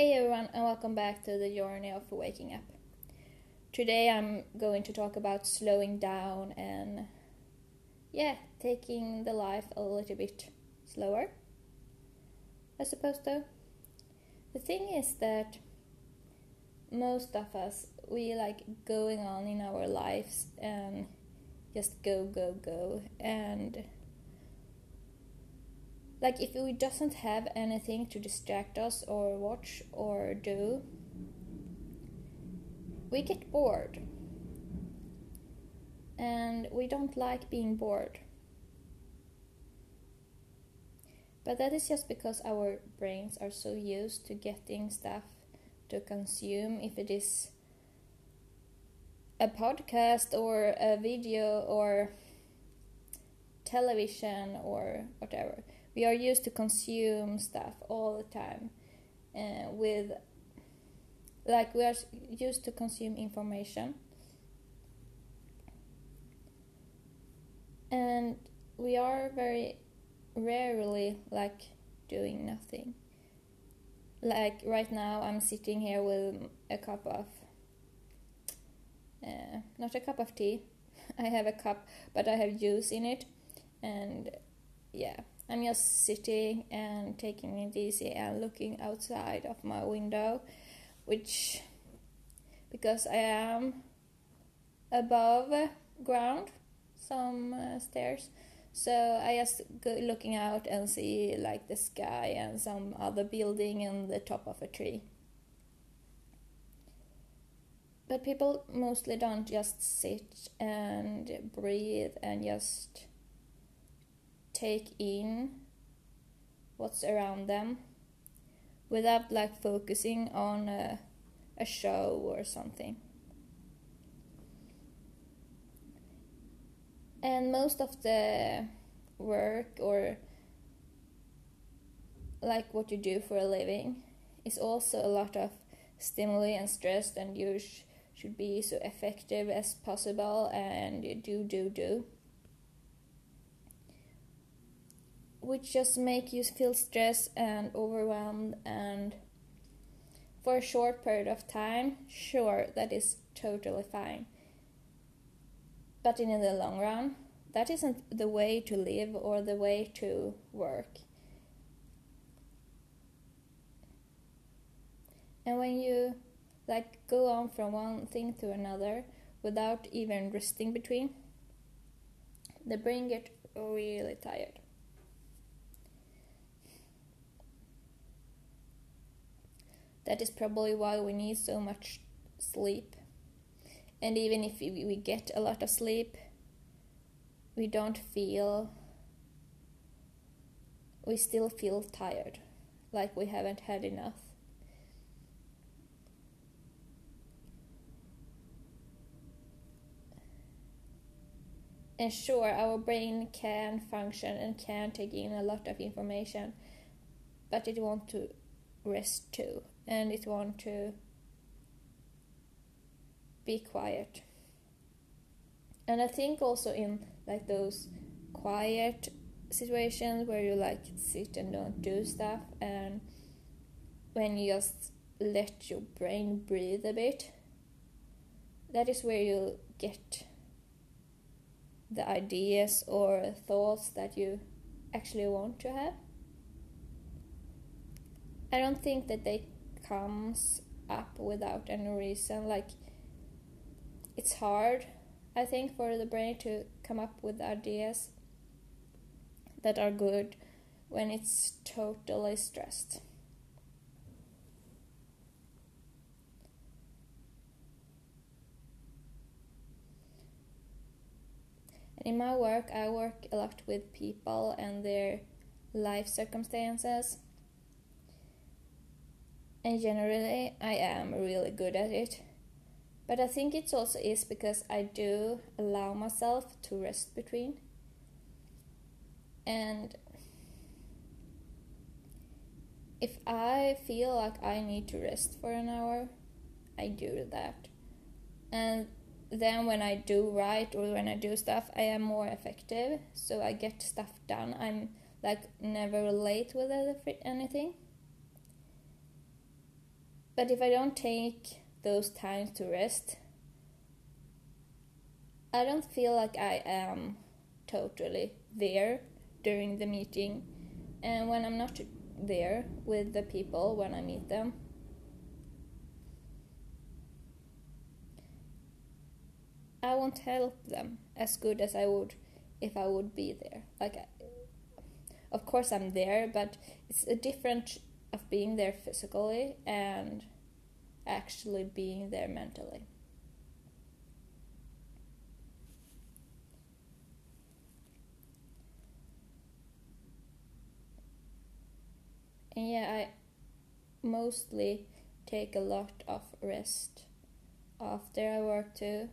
Hey everyone, and welcome back to the journey of waking up. Today I'm going to talk about slowing down and, yeah, taking the life a little bit slower. I suppose, though. The thing is that most of us, we like going on in our lives and just go, go, go, and like if we doesn't have anything to distract us or watch or do we get bored. And we don't like being bored. But that is just because our brains are so used to getting stuff to consume. If it is a podcast or a video or television or whatever we are used to consume stuff all the time uh, with like we are used to consume information. And we are very rarely like doing nothing. Like right now i'm sitting here with a cup of uh, not a cup of tea. I have a cup but i have juice in it. And yeah I'm just sitting and taking it easy and looking outside of my window, which because I am above ground, some uh, stairs, so I just go looking out and see like the sky and some other building and the top of a tree. But people mostly don't just sit and breathe and just take in what's around them without like focusing on a, a show or something. And most of the work or like what you do for a living is also a lot of stimuli and stress and you sh should be so effective as possible and do do do which just make you feel stressed and overwhelmed and for a short period of time sure that is totally fine. But in the long run that isn't the way to live or the way to work. And when you like go on from one thing to another without even resting between the brain get really tired That is probably why we need so much sleep. And even if we get a lot of sleep, we don't feel, we still feel tired, like we haven't had enough. And sure, our brain can function and can take in a lot of information, but it wants to rest too and it want to be quiet. And i think also in like those quiet situations where you like sit and don't do stuff and when you just let your brain breathe a bit that is where you get the ideas or thoughts that you actually want to have. I don't think that they comes up without any reason. Like, it's hard, I think, for the brain to come up with ideas that are good when it's totally stressed. And in my work, I work a lot with people and their life circumstances and generally I am really good at it. But I think it also is because I do allow myself to rest between. And if I feel like I need to rest for an hour, I do that. And then when I do write or when I do stuff, I am more effective. So I get stuff done. I'm like never late with anything but if I don't take those times to rest, I don't feel like I am totally there during the meeting. And when I'm not there with the people when I meet them, I won't help them as good as I would if I would be there. Like, of course, I'm there, but it's a different of being there physically and actually being there mentally. And yeah, I mostly take a lot of rest after I work too.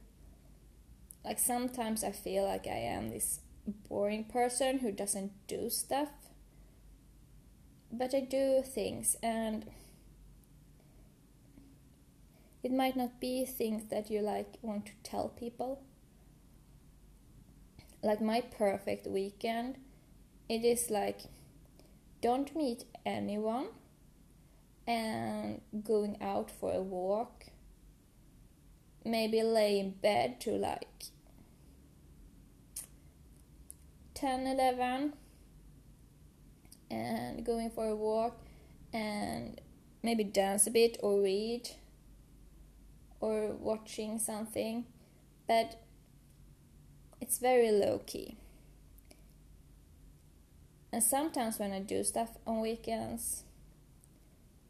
Like sometimes I feel like I am this boring person who doesn't do stuff. But I do things and it might not be things that you like want to tell people. Like my perfect weekend, it is like don't meet anyone and going out for a walk. Maybe lay in bed to like 10 11 and going for a walk and maybe dance a bit or read or watching something, but it's very low key. And sometimes when I do stuff on weekends,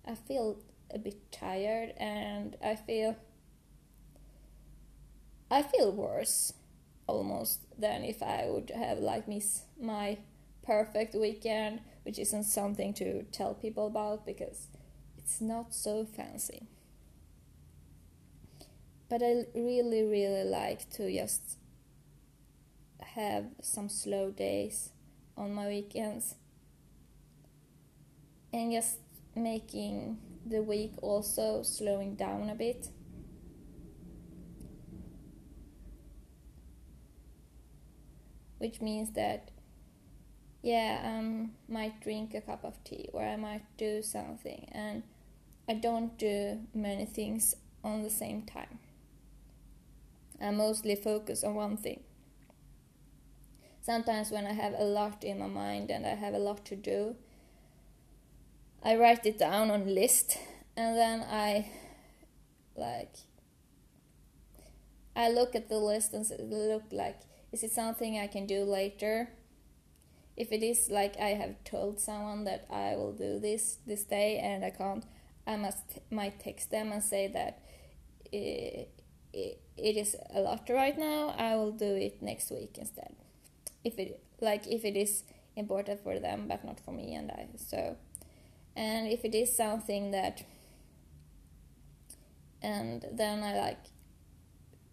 I feel a bit tired and I feel I feel worse almost than if I would have like miss my perfect weekend, which isn't something to tell people about because it's not so fancy. But I really, really like to just have some slow days on my weekends and just making the week also slowing down a bit. Which means that, yeah, I um, might drink a cup of tea or I might do something, and I don't do many things on the same time. I mostly focus on one thing. Sometimes, when I have a lot in my mind and I have a lot to do, I write it down on a list and then I like I look at the list and look like is it something I can do later? If it is like I have told someone that I will do this this day and I can't, I must might text them and say that eh, it, it, it is a lot right now. I will do it next week instead. If it like if it is important for them but not for me and I so and if it is something that and then I like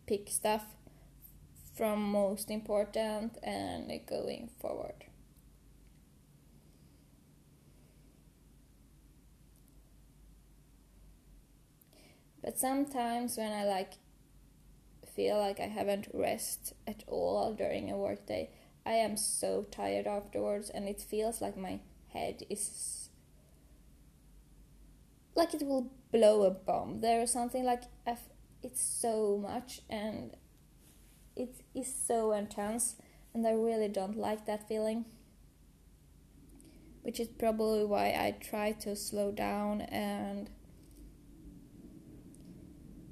pick stuff from most important and going forward. But sometimes when I like feel like I haven't rest at all during a workday, I am so tired afterwards and it feels like my head is like it will blow a bomb. There or something like it's so much and it is so intense and I really don't like that feeling. Which is probably why I try to slow down and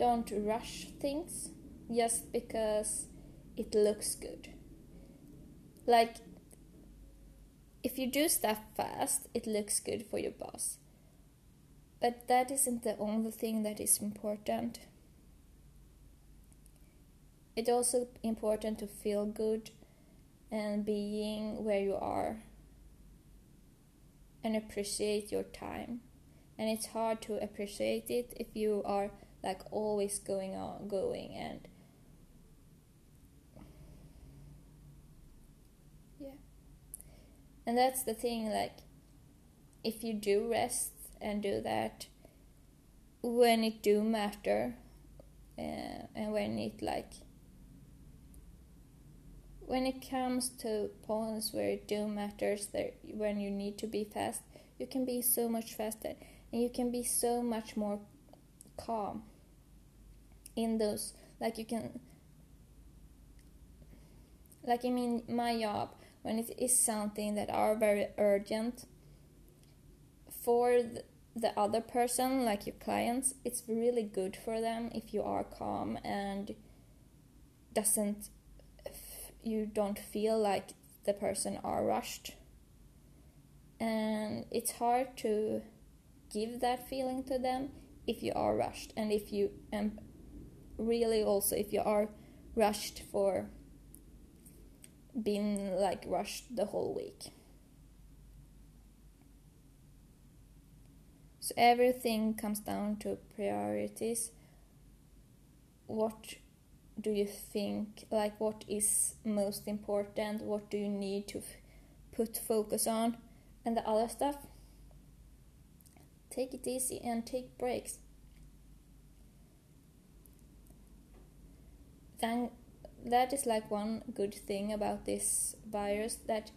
don't rush things just because it looks good like if you do stuff fast it looks good for your boss but that isn't the only thing that is important. It's also important to feel good and being where you are and appreciate your time. And it's hard to appreciate it if you are like always going on going and yeah. And that's the thing like if you do rest and do that when it do matter uh, and when it like when it comes to points where it do matters that when you need to be fast you can be so much faster and you can be so much more calm in those like you can like I mean my job when it is something that are very urgent for the other person like your clients it's really good for them if you are calm and doesn't you don't feel like the person are rushed. And it's hard to give that feeling to them if you are rushed and if you really also if you are rushed for being like rushed the whole week. So everything comes down to priorities. What do you think like what is most important? What do you need to put focus on? And the other stuff? Take it easy and take breaks then that is like one good thing about this virus that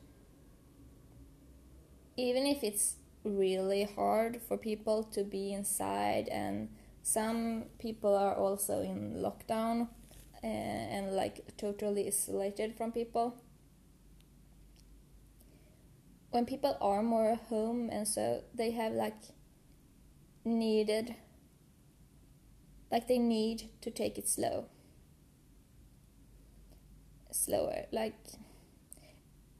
even if it's really hard for people to be inside and some people are also in lockdown uh, and like totally isolated from people when people are more home and so they have like needed like they need to take it slow slower like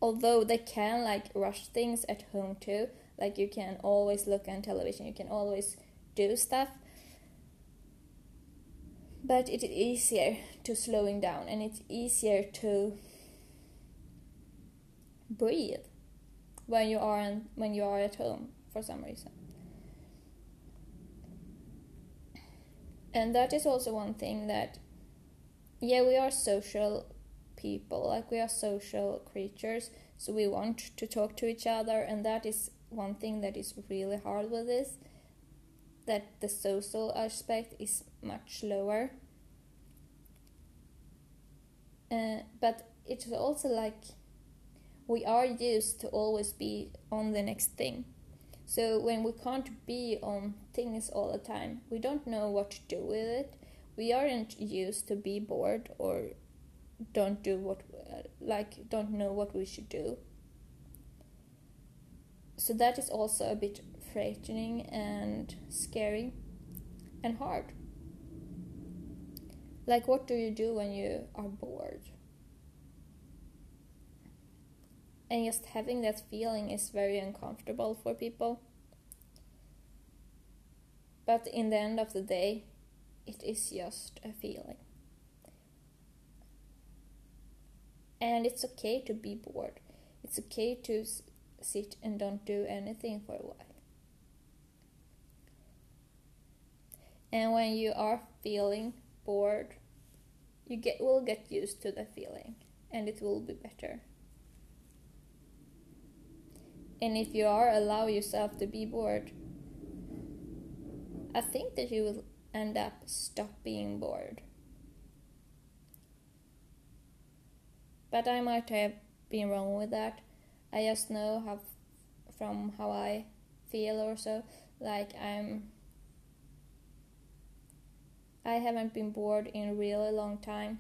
although they can like rush things at home too like you can always look on television you can always do stuff but it is easier to slowing down and it's easier to breathe when you are in, when you are at home for some reason. And that is also one thing that yeah, we are social people, like we are social creatures, so we want to talk to each other and that is one thing that is really hard with this that the social aspect is much lower. Uh, but it's also like we are used to always be on the next thing. So when we can't be on things all the time, we don't know what to do with it. We aren't used to be bored or don't do what like don't know what we should do. So that is also a bit frightening and scary and hard. Like what do you do when you are bored? and just having that feeling is very uncomfortable for people. But in the end of the day, it is just a feeling. And it's okay to be bored. It's okay to sit and don't do anything for a while. And when you are feeling bored, you get will get used to the feeling and it will be better. And if you are allow yourself to be bored, I think that you will end up stop being bored. But I might have been wrong with that. I just know how from how I feel or so like I'm I haven't been bored in a really long time.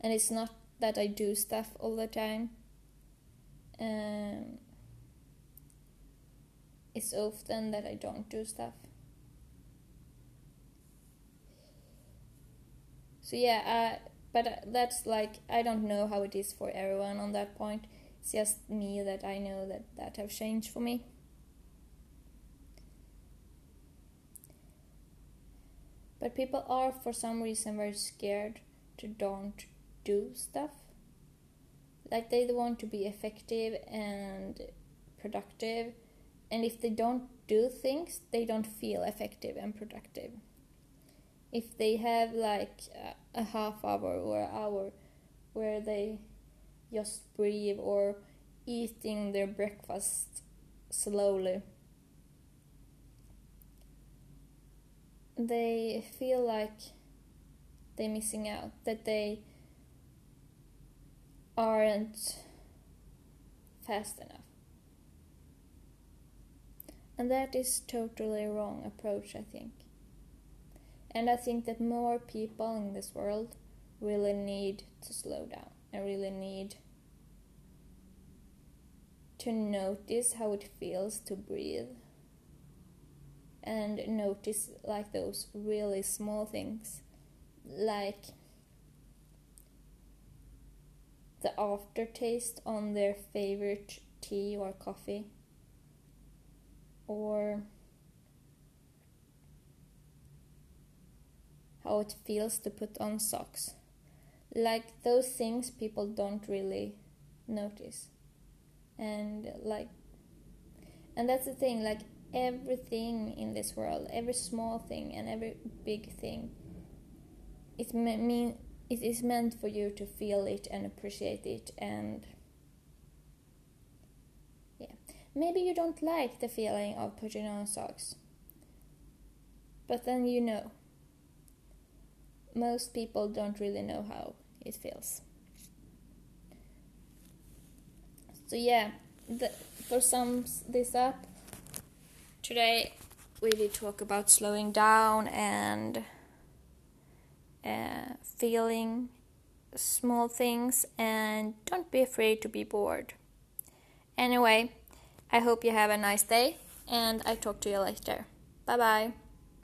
And it's not that I do stuff all the time um, it's often that I don't do stuff. So yeah, uh, but uh, that's like I don't know how it is for everyone on that point. It's just me that I know that that have changed for me. But people are for some reason very scared to don't do stuff like they want to be effective and productive and if they don't do things they don't feel effective and productive if they have like a, half hour or hour where they just breathe or eating their breakfast slowly they feel like they're missing out that they aren't fast enough. And that is totally wrong approach, I think. And I think that more people in this world really need to slow down and really need to notice how it feels to breathe and notice like those really small things like the aftertaste on their favorite tea or coffee or how it feels to put on socks. Like those things people don't really notice. And like and that's the thing like everything in this world every small thing and every big thing it mean it is meant for you to feel it and appreciate it and yeah. Maybe you don't like the feeling of putting on socks but then you know most people don't really know how it feels. So yeah the, for sum this up today we did talk about slowing down and uh, feeling small things and don't be afraid to be bored. Anyway i hope you have a nice day and i talk to you later. Bye bye